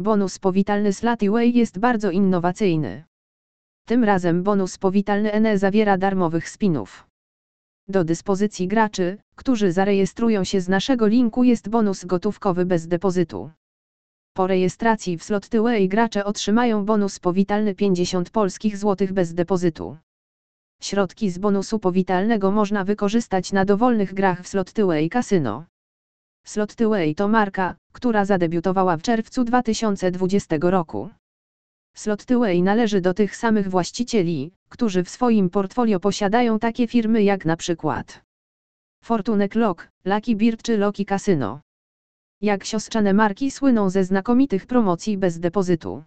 Bonus powitalny Slatiway jest bardzo innowacyjny. Tym razem bonus powitalny NE zawiera darmowych spinów. Do dyspozycji graczy, którzy zarejestrują się z naszego linku jest bonus gotówkowy bez depozytu. Po rejestracji w Slotyway gracze otrzymają bonus powitalny 50 polskich złotych bez depozytu. Środki z bonusu powitalnego można wykorzystać na dowolnych grach w Slotyway Casino. Slotyway to marka, która zadebiutowała w czerwcu 2020 roku. Slotyway należy do tych samych właścicieli, którzy w swoim portfolio posiadają takie firmy jak na przykład Fortunek Lock, Lucky Bird czy Loki Casino. Jak siostrzane marki słyną ze znakomitych promocji bez depozytu.